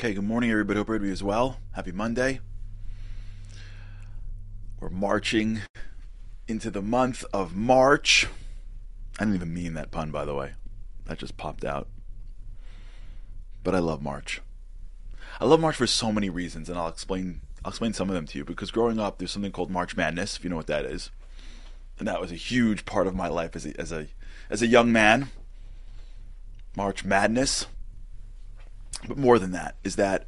Okay, good morning, everybody. Hope everybody is well. Happy Monday. We're marching into the month of March. I didn't even mean that pun, by the way. That just popped out. But I love March. I love March for so many reasons, and I'll explain. I'll explain some of them to you because growing up, there's something called March Madness, if you know what that is, and that was a huge part of my life as a as a as a young man. March Madness but more than that is that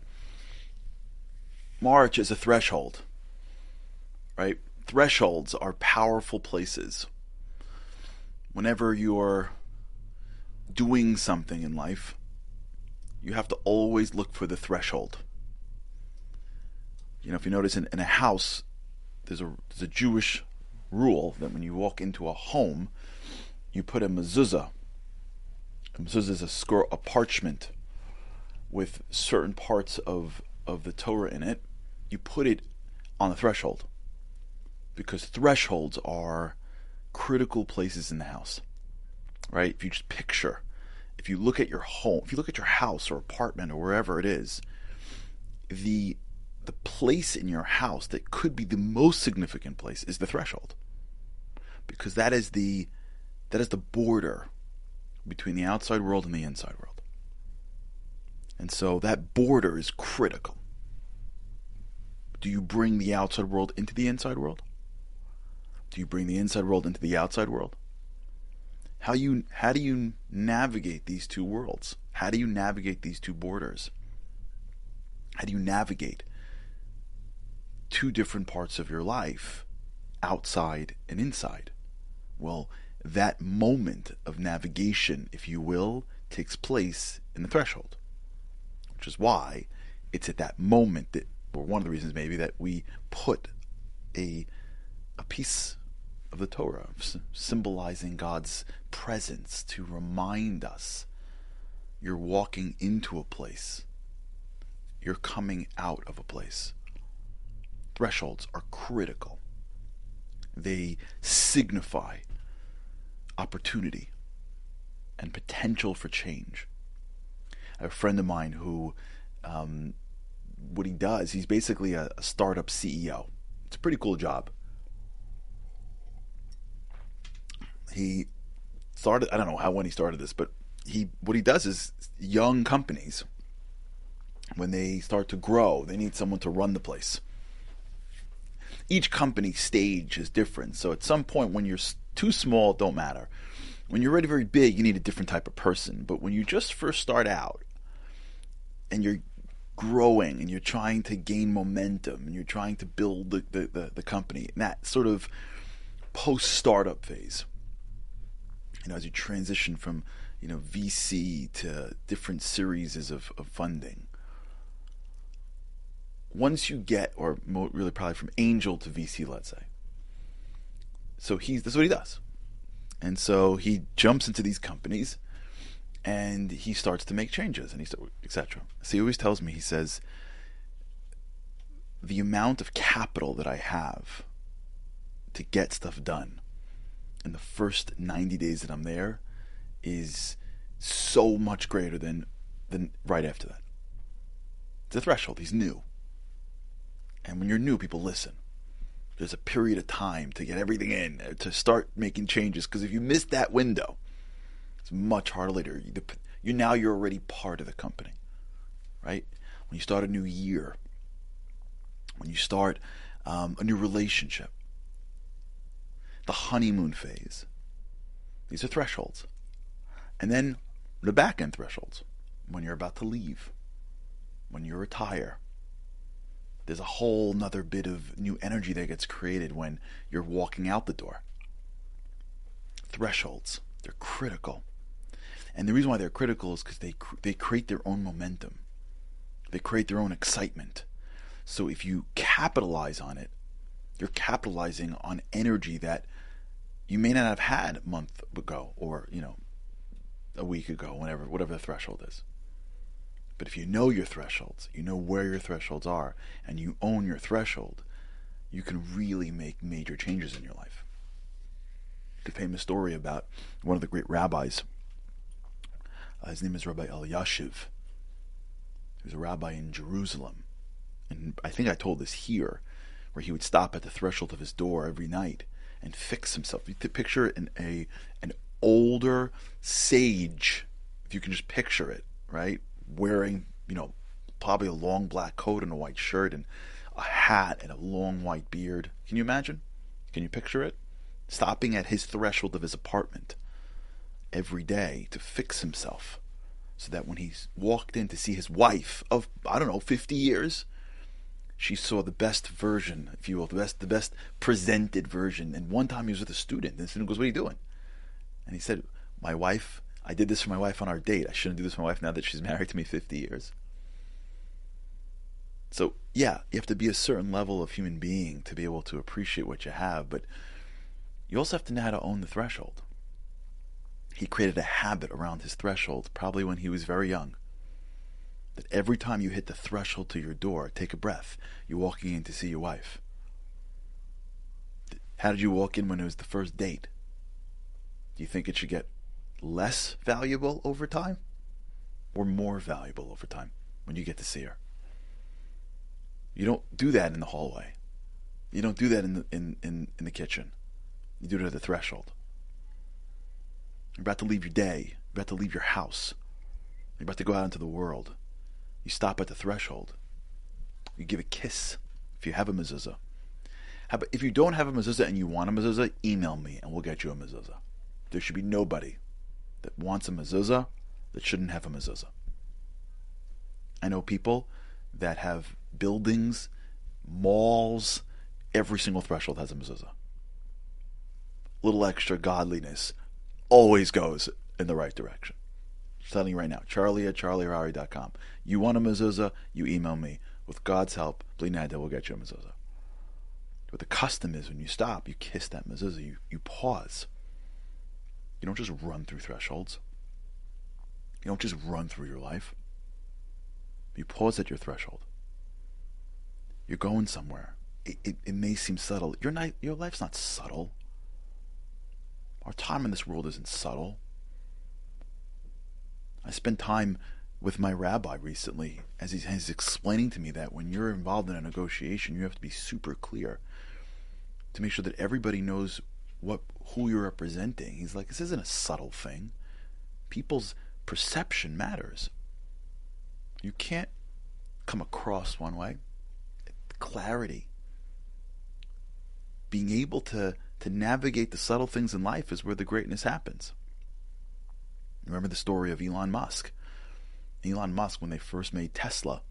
March is a threshold, right? Thresholds are powerful places. Whenever you're doing something in life, you have to always look for the threshold. You know, if you notice in, in a house, there's a there's a Jewish rule that when you walk into a home, you put a mezuzah. A mezuzah is a scroll, a parchment with certain parts of of the Torah in it, you put it on the threshold. Because thresholds are critical places in the house. Right? If you just picture, if you look at your home, if you look at your house or apartment or wherever it is, the the place in your house that could be the most significant place is the threshold. Because that is the that is the border between the outside world and the inside world. And so that border is critical. Do you bring the outside world into the inside world? Do you bring the inside world into the outside world? How you how do you navigate these two worlds? How do you navigate these two borders? How do you navigate two different parts of your life, outside and inside? Well, that moment of navigation, if you will, takes place in the threshold which is why it's at that moment that, or one of the reasons maybe, that we put a a piece of the Torah symbolizing God's presence to remind us you're walking into a place, you're coming out of a place. Thresholds are critical. They signify opportunity and potential for change a friend of mine who, um, what he does, he's basically a, a startup CEO. It's a pretty cool job. He started, I don't know how when he started this, but he what he does is young companies when they start to grow, they need someone to run the place. Each company stage is different. So at some point when you're too small, it don't matter. When you're already very big, you need a different type of person. But when you just first start out, and you're growing and you're trying to gain momentum and you're trying to build the, the, the, the company in that sort of post startup phase. You know as you transition from you know VC to different series of, of funding once you get or really probably from angel to VC let's say so he's that's what he does. And so he jumps into these companies and he starts to make changes and he etc. So he always tells me he says the amount of capital that I have to get stuff done in the first 90 days that I'm there is so much greater than than right after that. It's a threshold. He's new. And when you're new, people listen. There's a period of time to get everything in, to start making changes. Because if you miss that window, it's much harder later. You, now you're already part of the company, right? When you start a new year, when you start um, a new relationship, the honeymoon phase. These are thresholds, and then the back end thresholds when you're about to leave, when you retire. There's a whole nother bit of new energy that gets created when you're walking out the door. Thresholds, they're critical. And the reason why they're critical is because they they create their own momentum. They create their own excitement. So if you capitalize on it, you're capitalizing on energy that you may not have had a month ago or, you know, a week ago, whenever whatever the threshold is. But if you know your thresholds, you know where your thresholds are, and you own your threshold, you can really make major changes in your life. The famous story about one of the great rabbis uh, his name is Rabbi Elyashiv. He was a rabbi in Jerusalem. And I think I told this here, where he would stop at the threshold of his door every night and fix himself. You picture an, a, an older sage, if you can just picture it, right? Wearing, you know, probably a long black coat and a white shirt and a hat and a long white beard. Can you imagine? Can you picture it? Stopping at his threshold of his apartment every day to fix himself so that when he walked in to see his wife of I don't know 50 years she saw the best version if you will the best the best presented version. And one time he was with a student and the student goes what are you doing? And he said my wife I did this for my wife on our date. I shouldn't do this for my wife now that she's married to me 50 years. So yeah you have to be a certain level of human being to be able to appreciate what you have but you also have to know how to own the threshold he created a habit around his threshold, probably when he was very young. That every time you hit the threshold to your door, take a breath. You're walking in to see your wife. How did you walk in when it was the first date? Do you think it should get less valuable over time or more valuable over time when you get to see her? You don't do that in the hallway. You don't do that in the, in, in, in the kitchen. You do it at the threshold. You're about to leave your day. You're about to leave your house. You're about to go out into the world. You stop at the threshold. You give a kiss if you have a mezuzah. If you don't have a mezuzah and you want a mezuzah, email me and we'll get you a mezuzah. There should be nobody that wants a mezuzah that shouldn't have a mezuzah. I know people that have buildings, malls, every single threshold has a mezuzah. Little extra godliness always goes in the right direction. I'm telling you right now, charlie at charlieharary.com. You want a mezuzah, you email me. With God's help, bli neder will get you a mezuzah. What the custom is when you stop, you kiss that mezuzah, you, you pause. You don't just run through thresholds. You don't just run through your life. You pause at your threshold. You're going somewhere. It, it, it may seem subtle. Your, night, your life's not subtle. Our time in this world isn't subtle. I spent time with my rabbi recently as he's, explaining to me that when you're involved in a negotiation, you have to be super clear to make sure that everybody knows what who you're representing. He's like, this isn't a subtle thing. People's perception matters. You can't come across one way. Clarity. Being able to to navigate the subtle things in life is where the greatness happens. Remember the story of Elon Musk. Elon Musk, when they first made Tesla,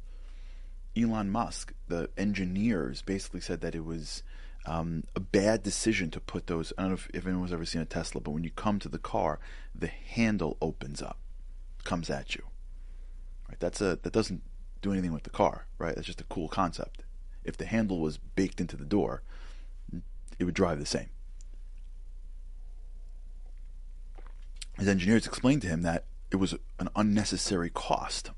Elon Musk, the engineers basically said that it was um, a bad decision to put those. I don't know if, anyone's ever seen a Tesla, but when you come to the car, the handle opens up, comes at you. Right? That's a that doesn't do anything with the car, right? That's just a cool concept. If the handle was baked into the door, it would drive the same. His engineers explained to him that it was an unnecessary cost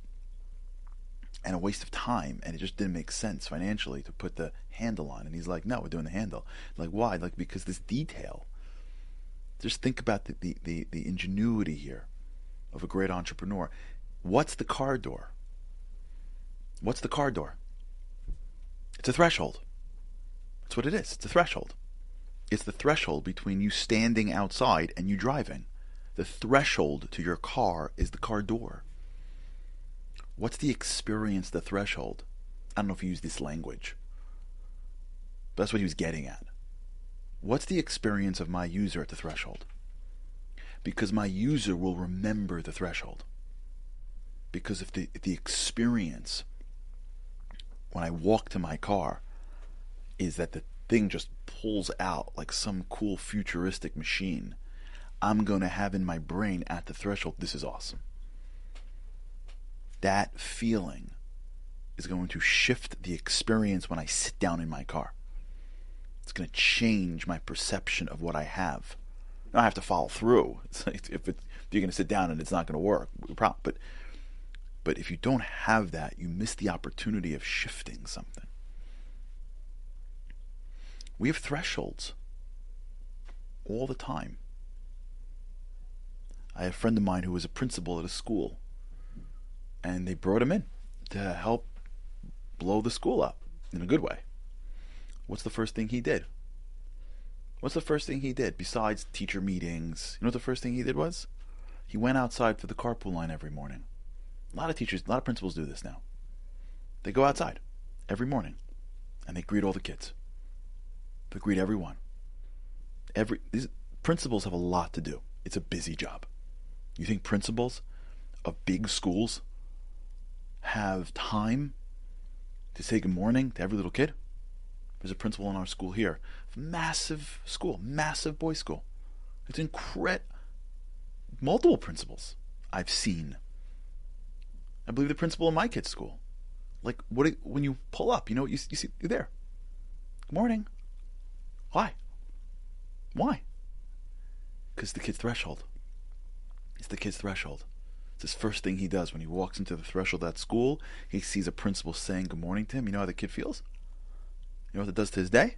and a waste of time and it just didn't make sense financially to put the handle on. And he's like no we're doing the handle. Like why? Like because this detail just think about the, the, the, the ingenuity here of a great entrepreneur. What's the car door? What's the car door? It's a threshold. That's what it is. It's a threshold. It's the threshold between you standing outside and you driving the threshold to your car is the car door. What's the experience, the threshold? I don't know if you use this language, but that's what he was getting at. What's the experience of my user at the threshold? Because my user will remember the threshold. Because if the, if the experience when I walk to my car is that the thing just pulls out like some cool futuristic machine I'm going to have in my brain at the threshold, this is awesome. That feeling is going to shift the experience when I sit down in my car. It's going to change my perception of what I have. Now I have to follow through. Like if, it, if you're going to sit down and it's not going to work, but but if you don't have that, you miss the opportunity of shifting something. We have thresholds all the time. I had a friend of mine who was a principal at a school, and they brought him in, to help blow the school up in a good way. What's the first thing he did? What's the first thing he did besides teacher meetings? You know what the first thing he did was? He went outside for the carpool line every morning. A lot of teachers, a lot of principals do this now. They go outside every morning and they greet all the kids. They greet everyone. Every these principals have a lot to do. It's a busy job. You think principals of big schools have time to say good morning to every little kid? There's a principal in our school here, massive school, massive boys' school. It's incredible. Multiple principals I've seen. I believe the principal in my kid's school. Like what when you pull up, you know you, you see you're there. Good morning. Why? Why? Because the kid's threshold. It's the kid's threshold. It's his first thing he does when he walks into the threshold at school. He sees a principal saying good morning to him. You know how the kid feels? You know what it does to his day?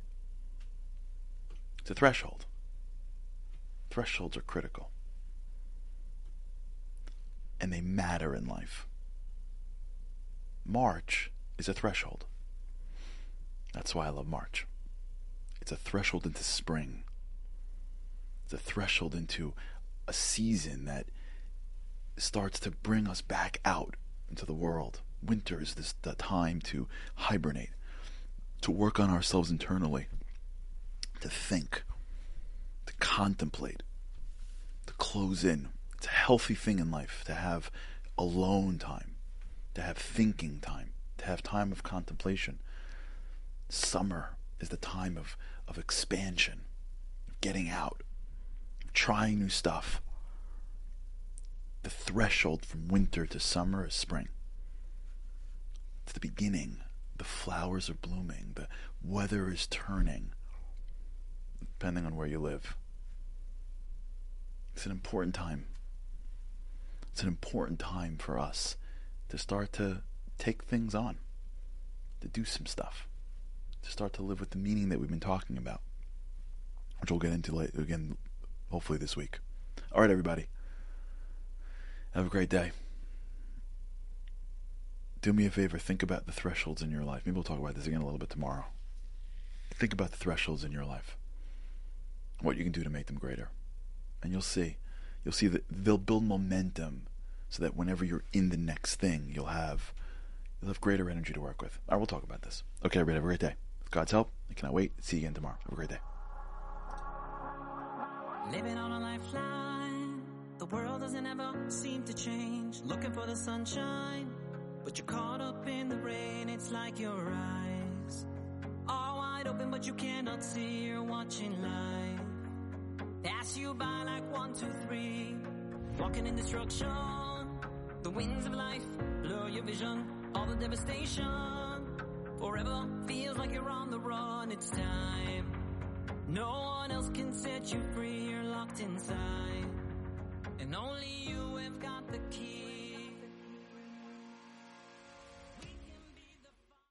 It's a threshold. Thresholds are critical. And they matter in life. March is a threshold. That's why I love March. It's a threshold into spring. It's a threshold into a season that starts to bring us back out into the world. Winter is this the time to hibernate to work on ourselves internally, to think, to contemplate, to close in. It's a healthy thing in life to have alone time, to have thinking time, to have time of contemplation. Summer is the time of, of expansion, of getting out, trying new stuff. The threshold from winter to summer is spring. It's the beginning the flowers are blooming, the weather is turning, depending on where you live. It's an important time. It's an important time for us to start to take things on, to do some stuff, to start to live with the meaning that we've been talking about, which we'll get into later, again, hopefully this week. All right, everybody. Have a great day do me a favor, think about the thresholds in your life. Maybe we'll talk about this again a little bit tomorrow. Think about the thresholds in your life. What you can do to make them greater. And you'll see. You'll see that they'll build momentum so that whenever you're in the next thing, you'll have you'll have greater energy to work with. All right, we'll talk about this. Okay, everybody, have a great day. With God's help, I cannot wait. See you again tomorrow. Have a great day. Living on a lifeline. The world doesn't ever seem to change. Looking for the sunshine but you're caught up in the rain, it's like your eyes are wide open, but you cannot see you're watching life. Pass you by like one, two, three. Walking in destruction. The winds of life blur your vision. All the devastation. Forever feels like you're on the run. It's time. No one else can set you free. You're locked inside. And only you have got the key.